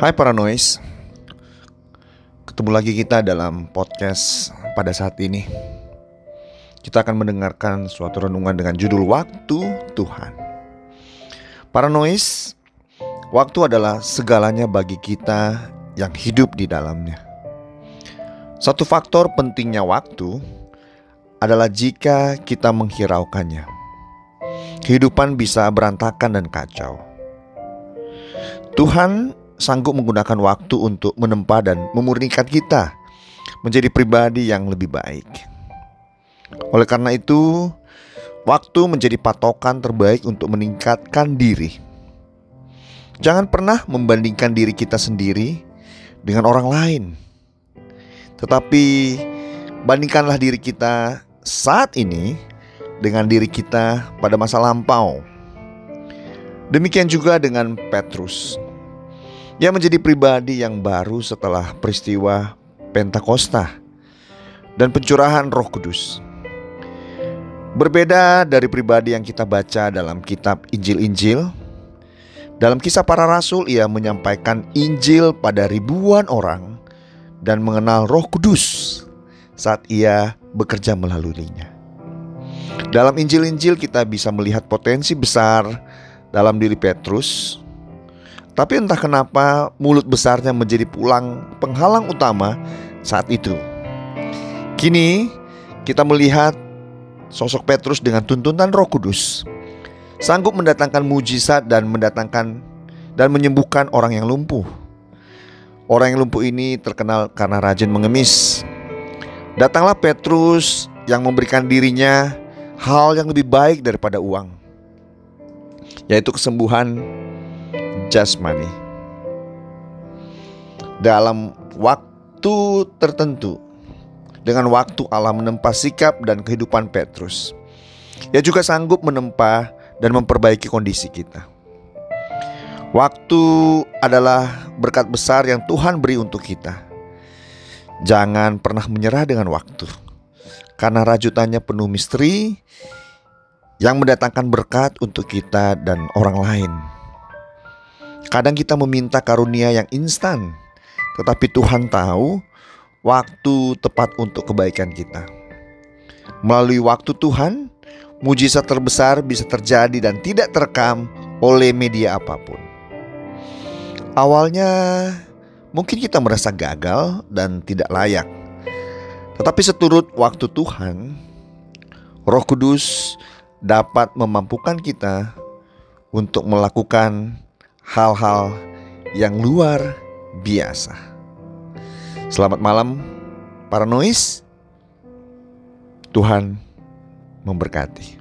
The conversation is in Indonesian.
Hai para noise. Ketemu lagi kita dalam podcast pada saat ini. Kita akan mendengarkan suatu renungan dengan judul Waktu Tuhan. Para noise Waktu adalah segalanya bagi kita yang hidup di dalamnya. Satu faktor pentingnya waktu adalah jika kita menghiraukannya. Kehidupan bisa berantakan dan kacau. Tuhan sanggup menggunakan waktu untuk menempa dan memurnikan kita menjadi pribadi yang lebih baik. Oleh karena itu, waktu menjadi patokan terbaik untuk meningkatkan diri. Jangan pernah membandingkan diri kita sendiri dengan orang lain, tetapi bandingkanlah diri kita saat ini dengan diri kita pada masa lampau. Demikian juga dengan Petrus yang menjadi pribadi yang baru setelah peristiwa Pentakosta dan pencurahan Roh Kudus. Berbeda dari pribadi yang kita baca dalam kitab Injil-Injil, dalam kisah para rasul ia menyampaikan Injil pada ribuan orang dan mengenal Roh Kudus saat ia bekerja melaluinya. Dalam Injil-Injil kita bisa melihat potensi besar dalam diri Petrus tapi entah kenapa mulut besarnya menjadi pulang penghalang utama saat itu. Kini kita melihat sosok Petrus dengan tuntunan Roh Kudus sanggup mendatangkan mujizat dan mendatangkan dan menyembuhkan orang yang lumpuh. Orang yang lumpuh ini terkenal karena rajin mengemis. Datanglah Petrus yang memberikan dirinya hal yang lebih baik daripada uang, yaitu kesembuhan jasmani. Dalam waktu tertentu, dengan waktu Allah menempa sikap dan kehidupan Petrus, ia juga sanggup menempa dan memperbaiki kondisi kita. Waktu adalah berkat besar yang Tuhan beri untuk kita. Jangan pernah menyerah dengan waktu, karena rajutannya penuh misteri yang mendatangkan berkat untuk kita dan orang lain. Kadang kita meminta karunia yang instan, tetapi Tuhan tahu waktu tepat untuk kebaikan kita. Melalui waktu Tuhan, mujizat terbesar bisa terjadi dan tidak terekam oleh media apa pun. Awalnya mungkin kita merasa gagal dan tidak layak. Tetapi seturut waktu Tuhan, Roh Kudus dapat memampukan kita untuk melakukan hal-hal yang luar biasa. Selamat malam para noise. Tuhan memberkati.